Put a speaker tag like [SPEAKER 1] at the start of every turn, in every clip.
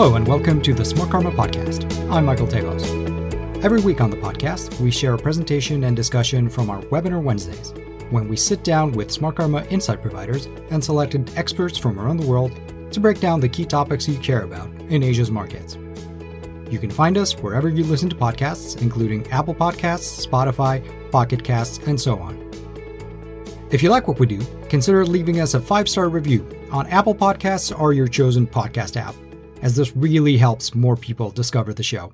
[SPEAKER 1] Hello, and welcome to the Smartkarma Podcast. I'm Michael Tejos. Every week on the podcast, we share a presentation and discussion from our Webinar Wednesdays, when we sit down with Smartkarma insight providers and selected experts from around the world to break down the key topics you care about in Asia's markets. You can find us wherever you listen to podcasts, including Apple Podcasts, Spotify, Pocket Casts, and so on. If you like what we do, consider leaving us a five star review on Apple Podcasts or your chosen podcast app as this really helps more people discover the show.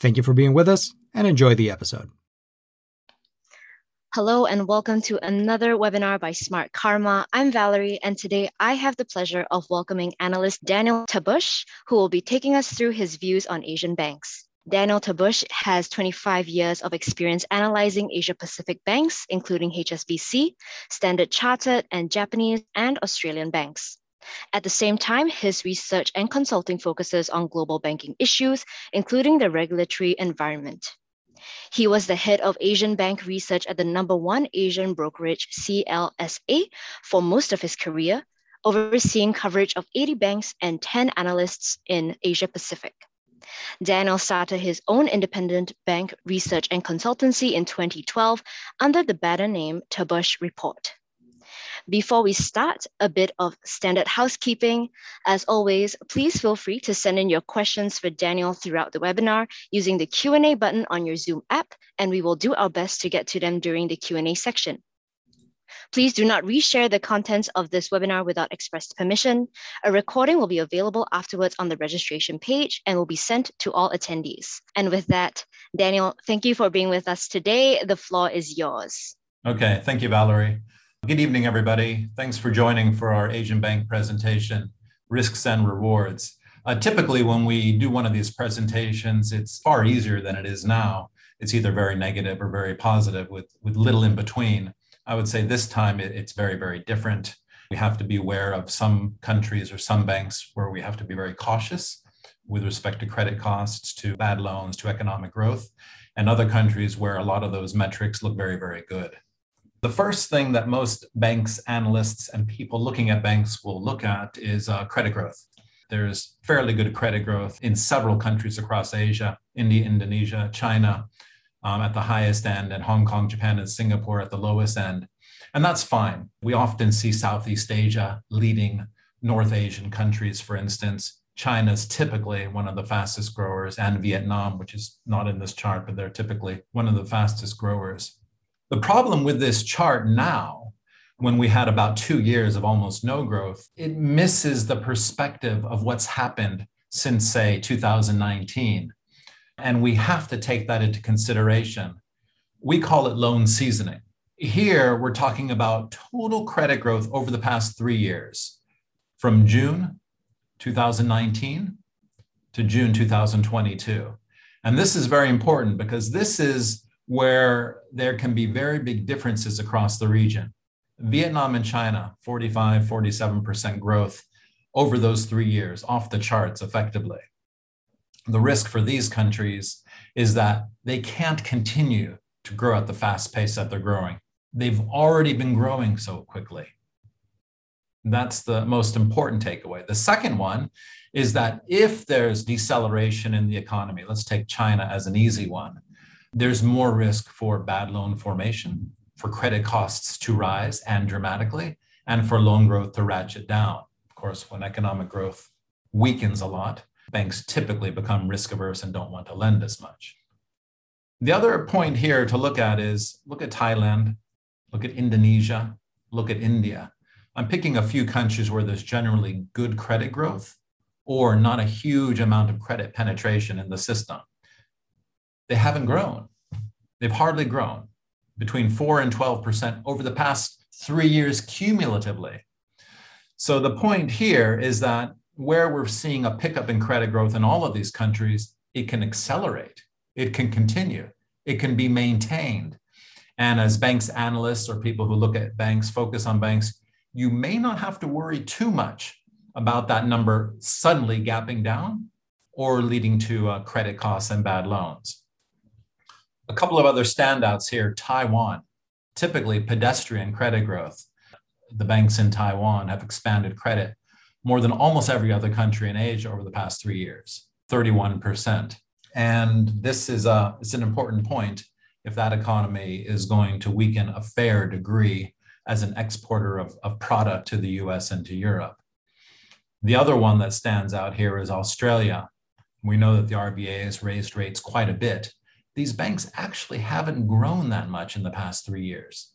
[SPEAKER 1] Thank you for being with us and enjoy the episode.
[SPEAKER 2] Hello and welcome to another webinar by Smartkarma. I'm Valerie, and today I have the pleasure of welcoming analyst Daniel Tabbush, who will be taking us through his views on Asian banks. Daniel Tabbush has 25 years of experience analyzing Asia Pacific banks, including HSBC, Standard Chartered, and Japanese and Australian banks. At the same time, his research and consulting focuses on global banking issues, including the regulatory environment. He was the head of Asian bank research at the number one Asian brokerage, CLSA, for most of his career, overseeing coverage of 80 banks and 10 analysts in Asia Pacific. Daniel started his own independent bank research and consultancy in 2012 under the banner name Tabbush Report. Before we start, a bit of standard housekeeping. As always, please feel free to send in your questions for Daniel throughout the webinar using the Q&A button on your Zoom app, and we will do our best to get to them during the Q&A section. Please do not reshare the contents of this webinar without express permission. A recording will be available afterwards on the registration page and will be sent to all attendees. And with that, Daniel, thank you for being with us today. The floor is yours.
[SPEAKER 3] Okay, thank you, Valerie. Good evening, everybody. Thanks for joining for our Asian Bank presentation, Risks and Rewards. Uh, typically, when we do one of these presentations, it's far easier than it is now. It's either very negative or very positive with, with little in between. I would say this time it, it's very, very different. We have to be aware of some countries or some banks where we have to be very cautious with respect to credit costs, to bad loans, to economic growth, and other countries where a lot of those metrics look very, very good. The first thing that most banks, analysts, and people looking at banks will look at is uh, credit growth. There's fairly good credit growth in several countries across Asia, India, Indonesia, China um, at the highest end, and Hong Kong, Japan, and Singapore at the lowest end. And that's fine. We often see Southeast Asia leading North Asian countries, for instance. China's typically one of the fastest growers, and Vietnam, which is not in this chart, but they're typically one of the fastest growers. The problem with this chart now, when we had about two years of almost no growth, it misses the perspective of what's happened since, say, 2019. And we have to take that into consideration. We call it loan seasoning. Here, we're talking about total credit growth over the past three years from June 2019 to June 2022. And this is very important because this is where there can be very big differences across the region. Vietnam and China, 45, 47% growth over those three years, off the charts effectively. The risk for these countries is that they can't continue to grow at the fast pace that they're growing. They've already been growing so quickly. That's the most important takeaway. The second one is that if there's deceleration in the economy, let's take China as an easy one, there's more risk for bad loan formation, for credit costs to rise and dramatically, and for loan growth to ratchet down. Of course, when economic growth weakens a lot, banks typically become risk averse and don't want to lend as much. The other point here to look at is look at Thailand, look at Indonesia, look at India. I'm picking a few countries where there's generally good credit growth or not a huge amount of credit penetration in the system they haven't grown. They've hardly grown between 4 and 12% over the past three years cumulatively. So the point here is that where we're seeing a pickup in credit growth in all of these countries, it can accelerate, it can continue, it can be maintained. And as banks analysts or people who look at banks, focus on banks, you may not have to worry too much about that number suddenly gapping down or leading to uh, credit costs and bad loans. A couple of other standouts here Taiwan, typically pedestrian credit growth. The banks in Taiwan have expanded credit more than almost every other country in Asia over the past three years, 31%. And this is a, it's an important point if that economy is going to weaken a fair degree as an exporter of, of product to the US and to Europe. The other one that stands out here is Australia. We know that the RBA has raised rates quite a bit. These banks actually haven't grown that much in the past three years.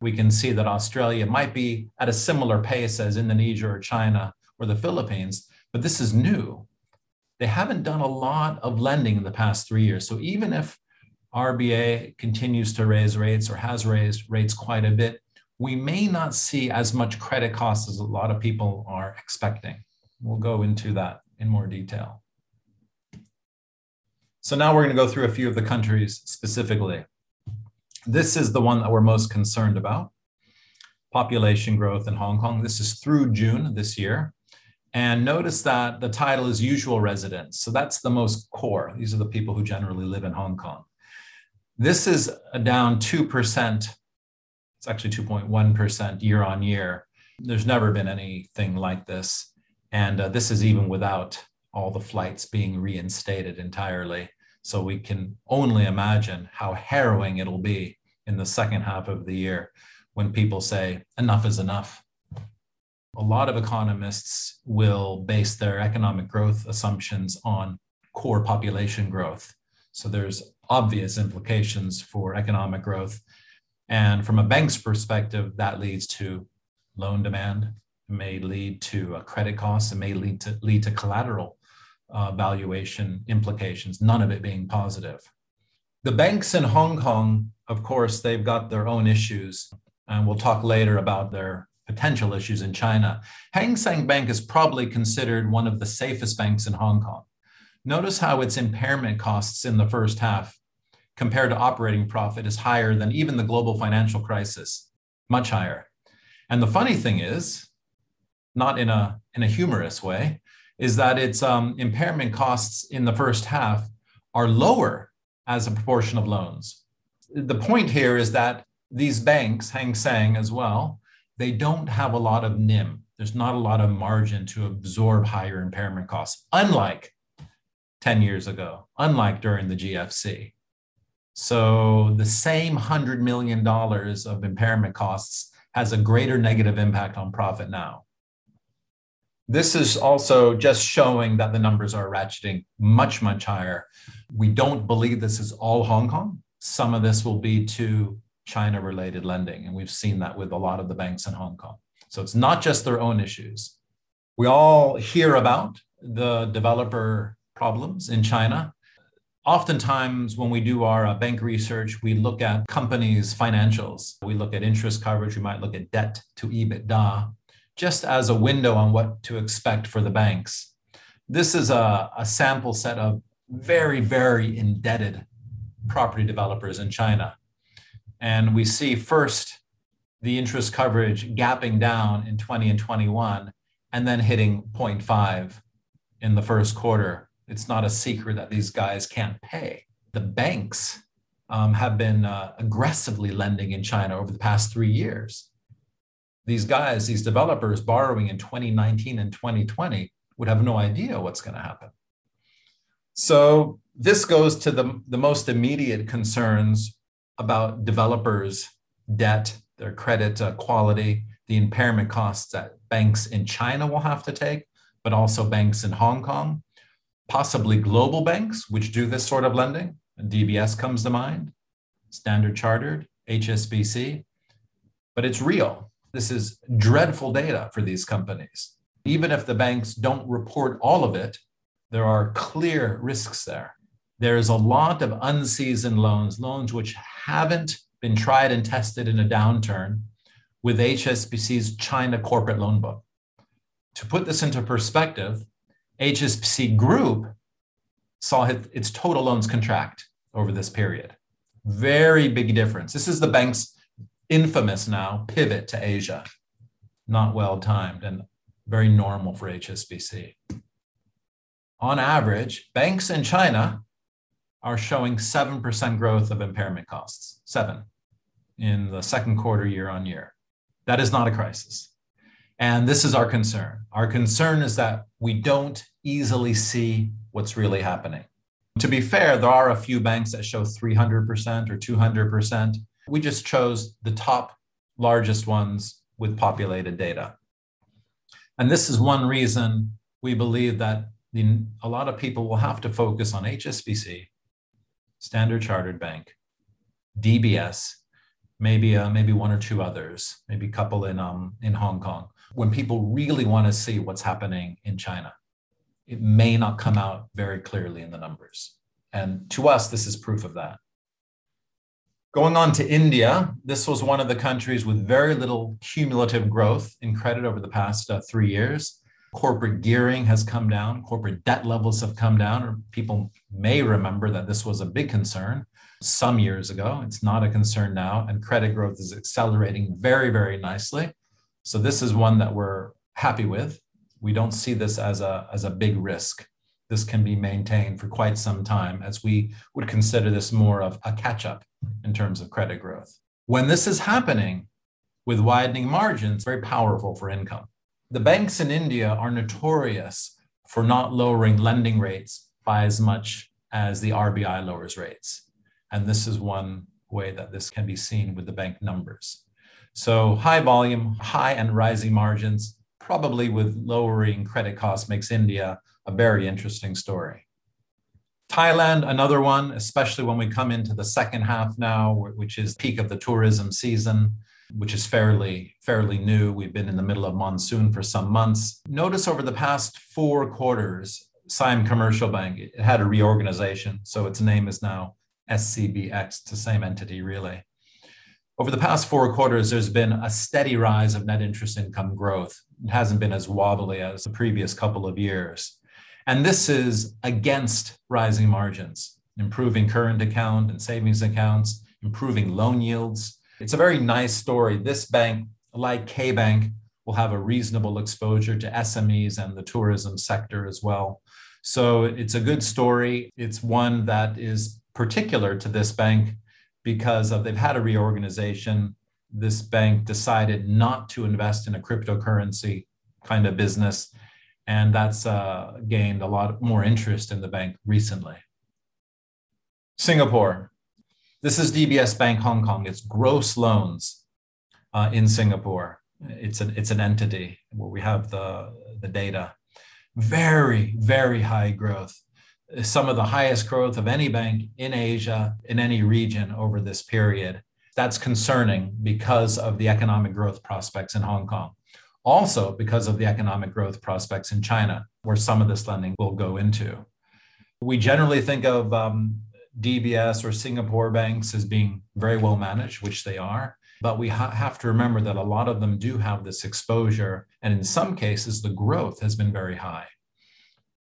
[SPEAKER 3] We can see that Australia might be at a similar pace as Indonesia or China or the Philippines, but this is new. They haven't done a lot of lending in the past three years. So even if RBA continues to raise rates or has raised rates quite a bit, we may not see as much credit costs as a lot of people are expecting. We'll go into that in more detail. So now we're going to go through a few of the countries specifically. This is the one that we're most concerned about population growth in Hong Kong. This is through June this year. And notice that the title is usual residents. So that's the most core. These are the people who generally live in Hong Kong. This is a down 2%. It's actually 2.1% year on year. There's never been anything like this. And uh, this is even without all the flights being reinstated entirely. So we can only imagine how harrowing it'll be in the second half of the year when people say enough is enough. A lot of economists will base their economic growth assumptions on core population growth. So there's obvious implications for economic growth. And from a bank's perspective, that leads to loan demand, may lead to credit costs, it may lead to lead to collateral uh, valuation implications, none of it being positive. The banks in Hong Kong, of course, they've got their own issues, and we'll talk later about their potential issues in China. Hang Seng Bank is probably considered one of the safest banks in Hong Kong. Notice how its impairment costs in the first half compared to operating profit is higher than even the global financial crisis, much higher. And the funny thing is, not in a, in a humorous way, is that its um, impairment costs in the first half are lower as a proportion of loans. The point here is that these banks, Hang Seng as well, they don't have a lot of NIM. There's not a lot of margin to absorb higher impairment costs, unlike 10 years ago, unlike during the GFC. So the same $100 million of impairment costs has a greater negative impact on profit now. This is also just showing that the numbers are ratcheting much, much higher. We don't believe this is all Hong Kong. Some of this will be to China related lending. And we've seen that with a lot of the banks in Hong Kong. So it's not just their own issues. We all hear about the developer problems in China. Oftentimes, when we do our uh, bank research, we look at companies' financials. We look at interest coverage, we might look at debt to EBITDA just as a window on what to expect for the banks. This is a, a sample set of very, very indebted property developers in China. And we see first the interest coverage gapping down in 20 and 21 and then hitting 0.5 in the first quarter. It's not a secret that these guys can't pay. The banks um, have been uh, aggressively lending in China over the past three years these guys, these developers borrowing in 2019 and 2020 would have no idea what's going to happen. So this goes to the, the most immediate concerns about developers' debt, their credit uh, quality, the impairment costs that banks in China will have to take, but also banks in Hong Kong, possibly global banks, which do this sort of lending. DBS comes to mind, Standard Chartered, HSBC, but it's real. This is dreadful data for these companies. Even if the banks don't report all of it, there are clear risks there. There is a lot of unseasoned loans, loans which haven't been tried and tested in a downturn with HSBC's China corporate loan book. To put this into perspective, HSBC Group saw its total loans contract over this period. Very big difference. This is the bank's infamous now pivot to Asia. Not well timed and very normal for HSBC. On average, banks in China are showing 7% growth of impairment costs, seven in the second quarter year on year. That is not a crisis. And this is our concern. Our concern is that we don't easily see what's really happening. To be fair, there are a few banks that show 300% or 200%. We just chose the top largest ones with populated data. And this is one reason we believe that the, a lot of people will have to focus on HSBC, Standard Chartered Bank, DBS, maybe uh, maybe one or two others, maybe a couple in um, in Hong Kong. When people really want to see what's happening in China, it may not come out very clearly in the numbers. And to us, this is proof of that. Going on to India, this was one of the countries with very little cumulative growth in credit over the past uh, three years. Corporate gearing has come down, corporate debt levels have come down, or people may remember that this was a big concern some years ago. It's not a concern now, and credit growth is accelerating very, very nicely. So, this is one that we're happy with. We don't see this as a, as a big risk. This can be maintained for quite some time, as we would consider this more of a catch up in terms of credit growth. When this is happening with widening margins, very powerful for income. The banks in India are notorious for not lowering lending rates by as much as the RBI lowers rates. And this is one way that this can be seen with the bank numbers. So high volume, high and rising margins, probably with lowering credit costs makes India a very interesting story. Thailand, another one, especially when we come into the second half now, which is peak of the tourism season, which is fairly fairly new. We've been in the middle of monsoon for some months. Notice over the past four quarters, Siam Commercial Bank it had a reorganization, so its name is now SCBX. It's the same entity, really. Over the past four quarters, there's been a steady rise of net interest income growth. It hasn't been as wobbly as the previous couple of years. And this is against rising margins, improving current account and savings accounts, improving loan yields. It's a very nice story. This bank, like KBank, will have a reasonable exposure to SMEs and the tourism sector as well. So it's a good story. It's one that is particular to this bank because of they've had a reorganization. This bank decided not to invest in a cryptocurrency kind of business and that's uh, gained a lot more interest in the bank recently. Singapore. This is DBS Bank Hong Kong. It's gross loans uh, in Singapore. It's an, it's an entity where we have the, the data. Very, very high growth. Some of the highest growth of any bank in Asia, in any region over this period. That's concerning because of the economic growth prospects in Hong Kong also because of the economic growth prospects in China, where some of this lending will go into. We generally think of um, DBS or Singapore banks as being very well managed, which they are. But we ha- have to remember that a lot of them do have this exposure. And in some cases, the growth has been very high.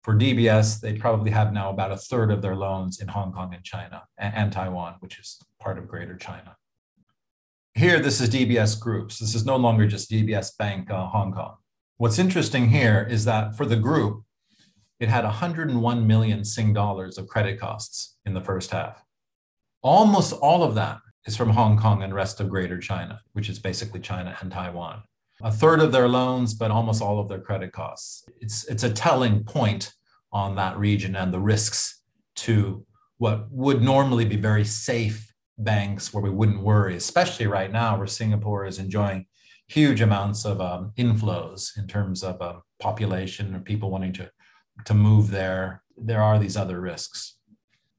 [SPEAKER 3] For DBS, they probably have now about a third of their loans in Hong Kong and China and, and Taiwan, which is part of Greater China. Here, this is DBS Groups. This is no longer just DBS Bank uh, Hong Kong. What's interesting here is that for the group, it had 101 million Sing dollars of credit costs in the first half. Almost all of that is from Hong Kong and rest of Greater China, which is basically China and Taiwan. A third of their loans, but almost all of their credit costs. It's, it's a telling point on that region and the risks to what would normally be very safe banks where we wouldn't worry, especially right now where Singapore is enjoying huge amounts of um, inflows in terms of uh, population or people wanting to, to move there. There are these other risks.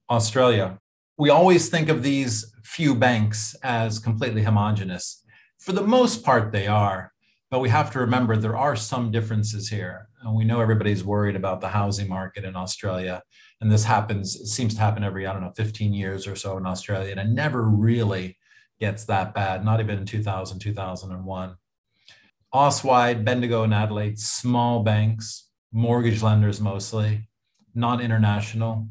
[SPEAKER 3] Australia, we always think of these few banks as completely homogenous. For the most part, they are, but we have to remember there are some differences here. And we know everybody's worried about the housing market in Australia and this happens it seems to happen every i don't know 15 years or so in australia and it never really gets that bad not even in 2000 2001 auswide bendigo and adelaide small banks mortgage lenders mostly not international.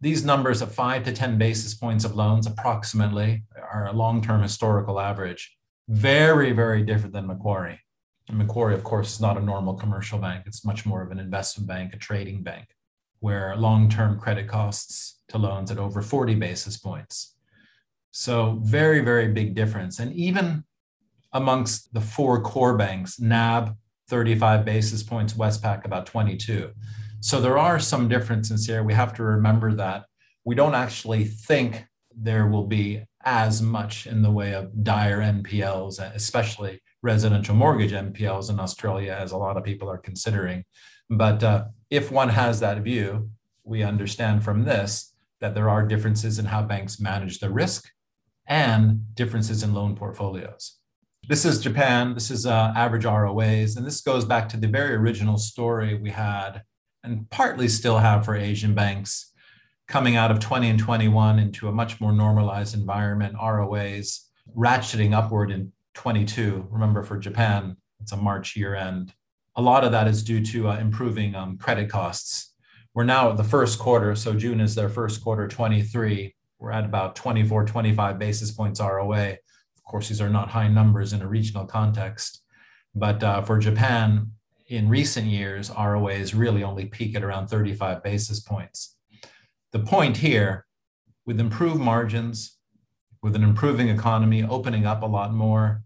[SPEAKER 3] These numbers of 5 to 10 basis points of loans approximately are a long-term historical average. Very very different than macquarie. And macquarie of course is not a normal commercial bank. It's much more of an investment bank a trading bank where long-term credit costs to loans at over 40 basis points. So very, very big difference. And even amongst the four core banks, NAB 35 basis points, Westpac about 22. So there are some differences here. We have to remember that we don't actually think there will be as much in the way of dire NPLs, especially residential mortgage NPLs in Australia, as a lot of people are considering. But uh, if one has that view, we understand from this that there are differences in how banks manage the risk and differences in loan portfolios. This is Japan. This is uh, average ROAs. And this goes back to the very original story we had and partly still have for Asian banks coming out of 20 and 21 into a much more normalized environment, ROAs ratcheting upward in 22. Remember, for Japan, it's a March year end. A lot of that is due to uh, improving um, credit costs. We're now at the first quarter, so June is their first quarter 23. We're at about 24, 25 basis points ROA. Of course, these are not high numbers in a regional context. But uh, for Japan, in recent years, ROAs really only peak at around 35 basis points. The point here, with improved margins, with an improving economy opening up a lot more,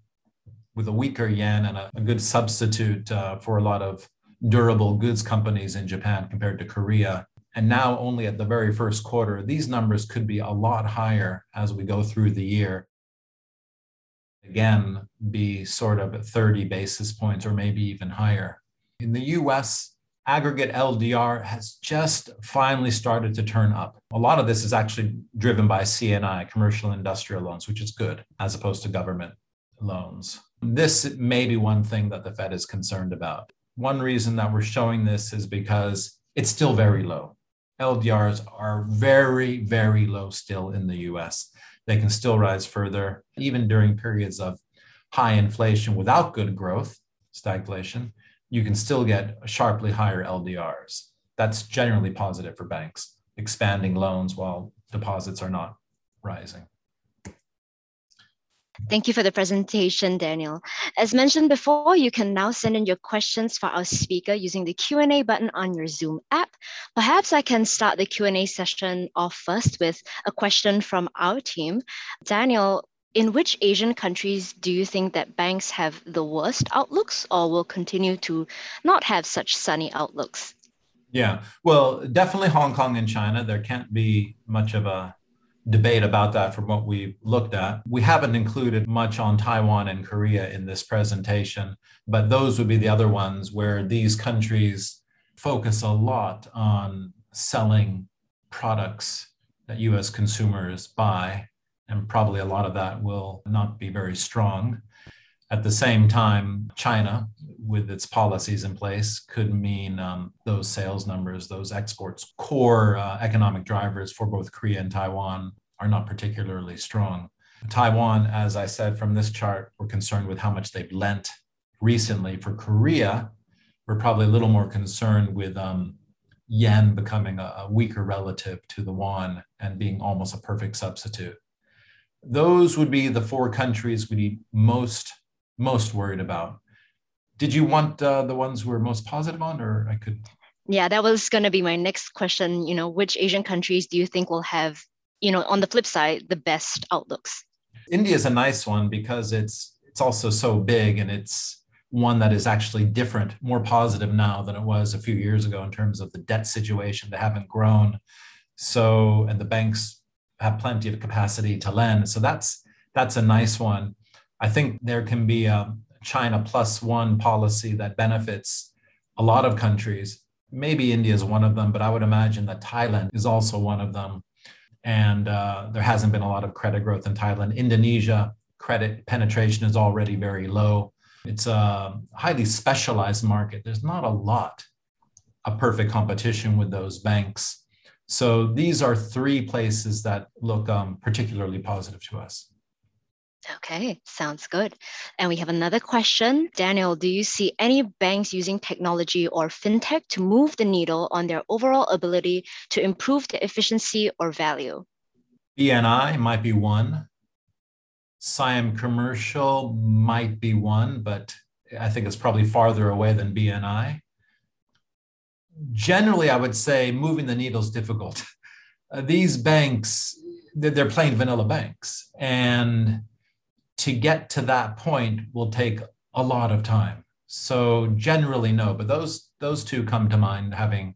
[SPEAKER 3] with a weaker yen and a, a good substitute uh, for a lot of durable goods companies in Japan compared to Korea. And now, only at the very first quarter, these numbers could be a lot higher as we go through the year. Again, be sort of 30 basis points or maybe even higher. In the US, aggregate LDR has just finally started to turn up. A lot of this is actually driven by C&I, commercial industrial loans, which is good, as opposed to government loans. This may be one thing that the Fed is concerned about. One reason that we're showing this is because it's still very low. LDRs are very, very low still in the US. They can still rise further, even during periods of high inflation without good growth, stagflation you can still get sharply higher LDRs. That's generally positive for banks, expanding loans while deposits are not rising.
[SPEAKER 2] Thank you for the presentation, Daniel. As mentioned before, you can now send in your questions for our speaker using the Q&A button on your Zoom app. Perhaps I can start the Q&A session off first with a question from our team. Daniel, in which Asian countries do you think that banks have the worst outlooks or will continue to not have such sunny outlooks?
[SPEAKER 3] Yeah, well, definitely Hong Kong and China. There can't be much of a debate about that from what we've looked at. We haven't included much on Taiwan and Korea in this presentation, but those would be the other ones where these countries focus a lot on selling products that US consumers buy and probably a lot of that will not be very strong. At the same time, China, with its policies in place, could mean um, those sales numbers, those exports, core uh, economic drivers for both Korea and Taiwan are not particularly strong. Taiwan, as I said from this chart, we're concerned with how much they've lent recently. For Korea, we're probably a little more concerned with um, yen becoming a, a weaker relative to the won and being almost a perfect substitute those would be the four countries we'd be most most worried about. Did you want uh, the ones we're most positive on, or I could?
[SPEAKER 2] Yeah, that was going to be my next question. You know, which Asian countries do you think will have, you know, on the flip side, the best outlooks?
[SPEAKER 3] India is a nice one because it's it's also so big and it's one that is actually different, more positive now than it was a few years ago in terms of the debt situation. They haven't grown, so and the banks have plenty of capacity to lend. So that's that's a nice one. I think there can be a China plus one policy that benefits a lot of countries. Maybe India is one of them, but I would imagine that Thailand is also one of them. And uh, there hasn't been a lot of credit growth in Thailand. Indonesia, credit penetration is already very low. It's a highly specialized market. There's not a lot of perfect competition with those banks. So these are three places that look um, particularly positive to us.
[SPEAKER 2] Okay, sounds good. And we have another question. Daniel, do you see any banks using technology or fintech to move the needle on their overall ability to improve the efficiency or value?
[SPEAKER 3] BNI might be one. Siam Commercial might be one, but I think it's probably farther away than BNI generally, I would say moving the needle is difficult. These banks, they're plain vanilla banks. And to get to that point will take a lot of time. So generally no, but those those two come to mind having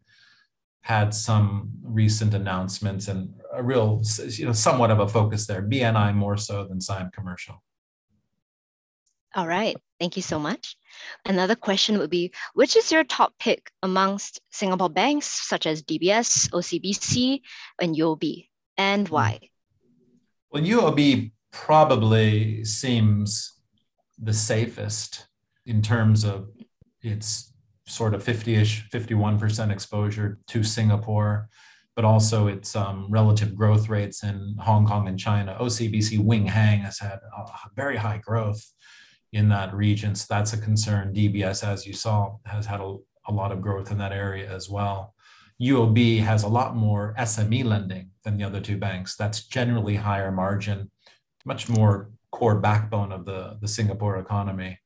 [SPEAKER 3] had some recent announcements and a real you know somewhat of a focus there. BNI more so than Siam Commercial.
[SPEAKER 2] All right. Thank you so much. Another question would be Which is your top pick amongst Singapore banks such as DBS, OCBC, and UOB, and why?
[SPEAKER 3] Well, UOB probably seems the safest in terms of its sort of 50-ish 51% exposure to singapore but also its um, relative growth rates in hong kong and china. Ocbc wing hang has had very high growth in that region. So that's a concern. Dbs as you saw has had a, a lot of growth in that area as well. Uob has a lot more sme lending than the other two banks. That's generally higher margin much more core backbone of the, the Singapore economy.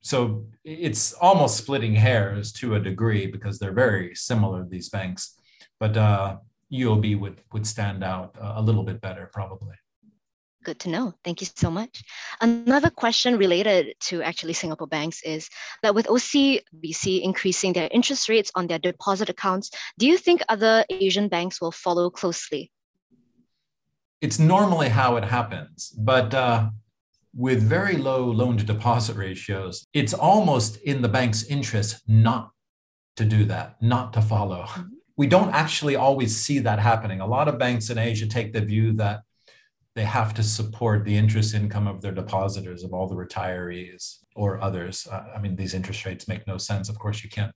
[SPEAKER 3] So it's almost splitting hairs to a degree because they're very similar, these banks. But uh, UOB would, would stand out a little bit better, probably.
[SPEAKER 2] Good to know. Thank you so much. Another question related to actually Singapore banks is that with OCBC increasing their interest rates on their deposit accounts, do you think other Asian banks will follow closely?
[SPEAKER 3] It's normally how it happens. But uh, with very low loan to deposit ratios, it's almost in the bank's interest not to do that, not to follow. Mm-hmm. We don't actually always see that happening. A lot of banks in Asia take the view that they have to support the interest income of their depositors, of all the retirees or others. Uh, I mean, these interest rates make no sense. Of course, you can't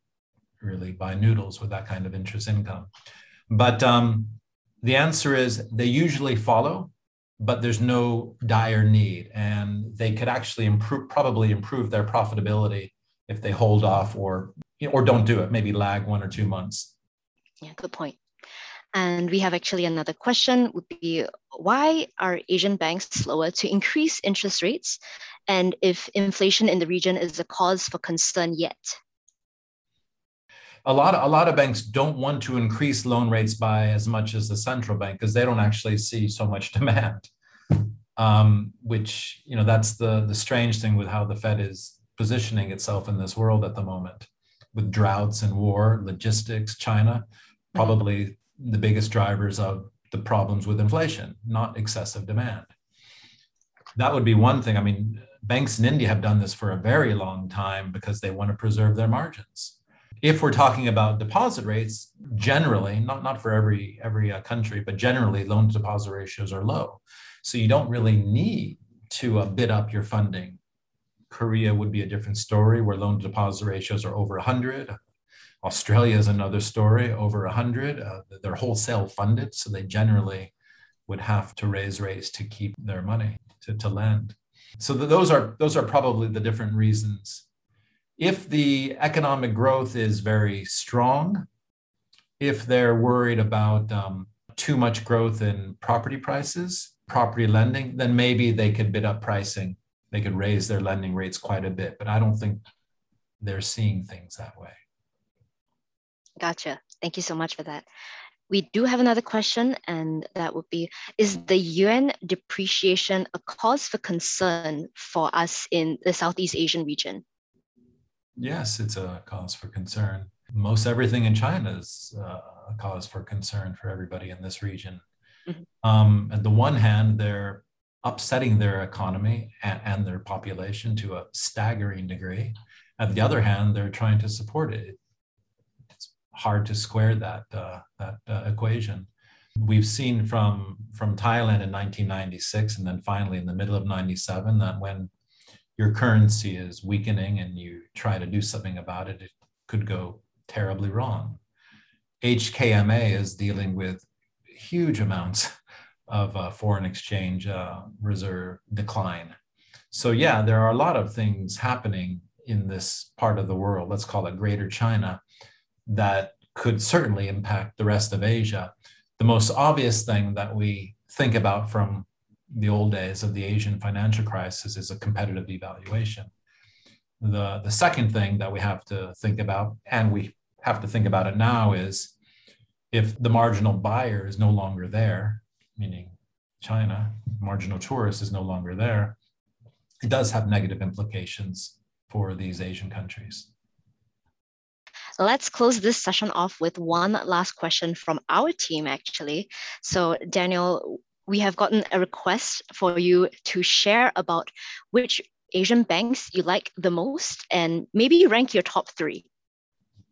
[SPEAKER 3] really buy noodles with that kind of interest income. But um, the answer is they usually follow, but there's no dire need. And they could actually improve, probably improve their profitability if they hold off or, or don't do it, maybe lag one or two months.
[SPEAKER 2] Yeah, good point. And we have actually another question would be why are Asian banks slower to increase interest rates? And if inflation in the region is a cause for concern yet?
[SPEAKER 3] A lot of, a lot of banks don't want to increase loan rates by as much as the central bank because they don't actually see so much demand. Um, which you know that's the the strange thing with how the Fed is positioning itself in this world at the moment, with droughts and war, logistics, China, mm-hmm. probably the biggest drivers of the problems with inflation, not excessive demand. That would be one thing. I mean, banks in India have done this for a very long time because they want to preserve their margins if we're talking about deposit rates, generally, not, not for every, every uh, country, but generally loan to deposit ratios are low. So you don't really need to uh, bid up your funding. Korea would be a different story where loan to deposit ratios are over 100. Australia is another story, over 100. Uh, they're wholesale funded, so they generally would have to raise rates to keep their money to, to lend. So those are those are probably the different reasons if the economic growth is very strong, if they're worried about um, too much growth in property prices, property lending, then maybe they could bid up pricing. They could raise their lending rates quite a bit, but I don't think they're seeing things that way.
[SPEAKER 2] Gotcha. Thank you so much for that. We do have another question, and that would be Is the yuan depreciation a cause for concern for us in the Southeast Asian region?
[SPEAKER 3] Yes, it's a cause for concern. Most everything in China is uh, a cause for concern for everybody in this region. Mm-hmm. Um, at the one hand, they're upsetting their economy and, and, their population to a staggering degree. At the other hand, they're trying to support it. It's hard to square that uh, that uh, equation. We've seen from from Thailand in 1996, and then finally in the middle of '97, that when your currency is weakening and you try to do something about it, it could go terribly wrong. HKMA is dealing with huge amounts of uh, foreign exchange uh, reserve decline. So, yeah, there are a lot of things happening in this part of the world, let's call it Greater China, that could certainly impact the rest of Asia. The most obvious thing that we think about from the old days of the Asian financial crisis is a competitive devaluation. The, the second thing that we have to think about, and we have to think about it now, is if the marginal buyer is no longer there, meaning China, marginal tourist is no longer there, it does have negative implications for these Asian countries.
[SPEAKER 2] Let's close this session off with one last question from our team, actually. So, Daniel, we have gotten a request for you to share about which Asian banks you like the most and maybe rank your top three.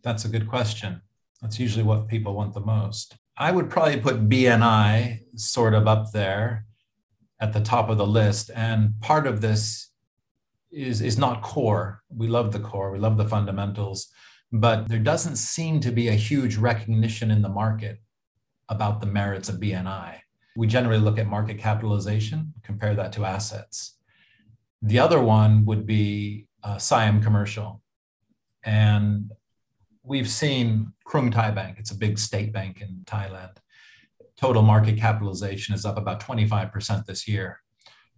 [SPEAKER 3] That's a good question. That's usually what people want the most. I would probably put BNI sort of up there at the top of the list. And part of this is, is not core. We love the core, we love the fundamentals, but there doesn't seem to be a huge recognition in the market about the merits of BNI. We generally look at market capitalization, compare that to assets. The other one would be uh, Siam Commercial. And we've seen Krung Thai Bank, it's a big state bank in Thailand. Total market capitalization is up about 25% this year.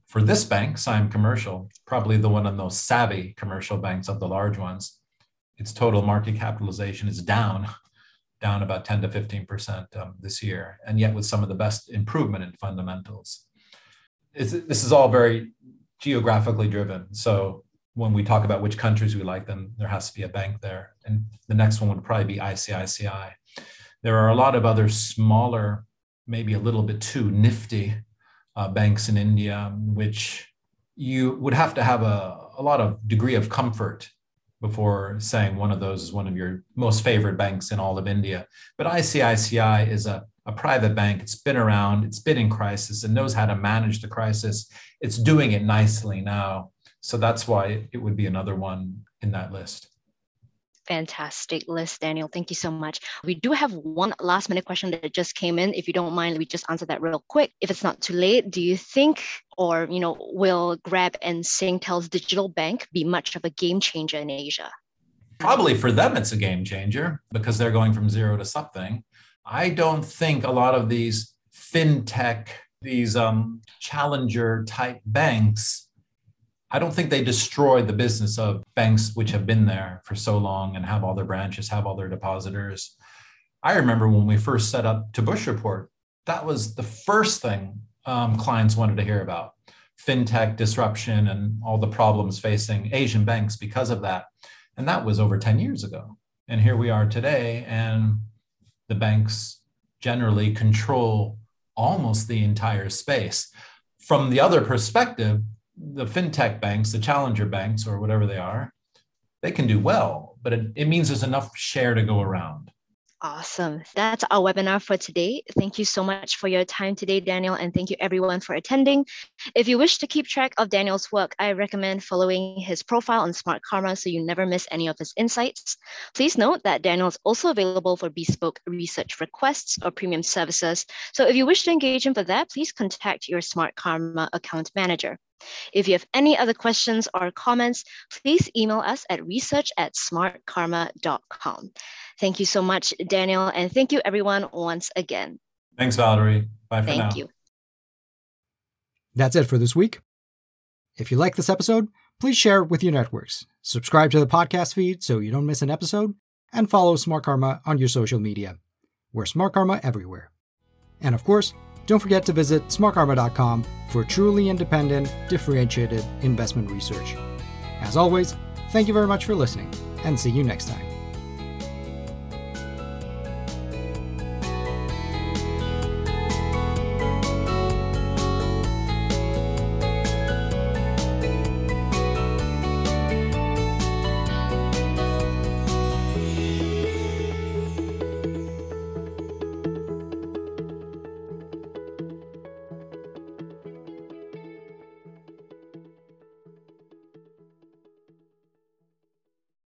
[SPEAKER 3] For this bank, Siam Commercial, probably the one of the most savvy commercial banks of the large ones, its total market capitalization is down, down about 10 to 15% um, this year, and yet with some of the best improvement in fundamentals. It's, this is all very geographically driven. So when we talk about which countries we like, then there has to be a bank there. And the next one would probably be ICICI. There are a lot of other smaller, maybe a little bit too nifty uh, banks in India, which you would have to have a, a lot of degree of comfort before saying one of those is one of your most favorite banks in all of India. But ICICI is a, a private bank. It's been around, it's been in crisis, and knows how to manage the crisis. It's doing it nicely now. So that's why it would be another one in that list.
[SPEAKER 2] Fantastic list, Daniel. Thank you so much. We do have one last minute question that just came in. If you don't mind, we just answer that real quick. If it's not too late, do you think or you know will Grab and Singtel's digital bank be much of a game changer in Asia?
[SPEAKER 3] Probably for them it's a game changer because they're going from zero to something. I don't think a lot of these fintech, these um, challenger type banks I don't think they destroy the business of banks which have been there for so long and have all their branches, have all their depositors. I remember when we first set up Tabbush Report, that was the first thing um, clients wanted to hear about fintech disruption and all the problems facing Asian banks because of that. And that was over 10 years ago. And here we are today, and the banks generally control almost the entire space. From the other perspective, the fintech banks, the challenger banks, or whatever they are, they can do well, but it, it means there's enough share to go around.
[SPEAKER 2] Awesome. That's our webinar for today. Thank you so much for your time today, Daniel, and thank you everyone for attending. If you wish to keep track of Daniel's work, I recommend following his profile on Smartkarma so you never miss any of his insights. Please note that Daniel is also available for bespoke research requests or premium services. So if you wish to engage him for that, please contact your Smartkarma account manager. If you have any other questions or comments, please email us at research at smartkarma.com. Thank you so much, Daniel, and thank you everyone once again.
[SPEAKER 3] Thanks, Valerie. Bye for
[SPEAKER 2] thank
[SPEAKER 3] now.
[SPEAKER 2] Thank you.
[SPEAKER 1] That's it for this week. If you like this episode, please share it with your networks, subscribe to the podcast feed so you don't miss an episode, and follow Smartkarma on your social media. We're Smartkarma everywhere. And of course, don't forget to visit smartkarma.com for truly independent, differentiated investment research. As always, thank you very much for listening, and see you next time.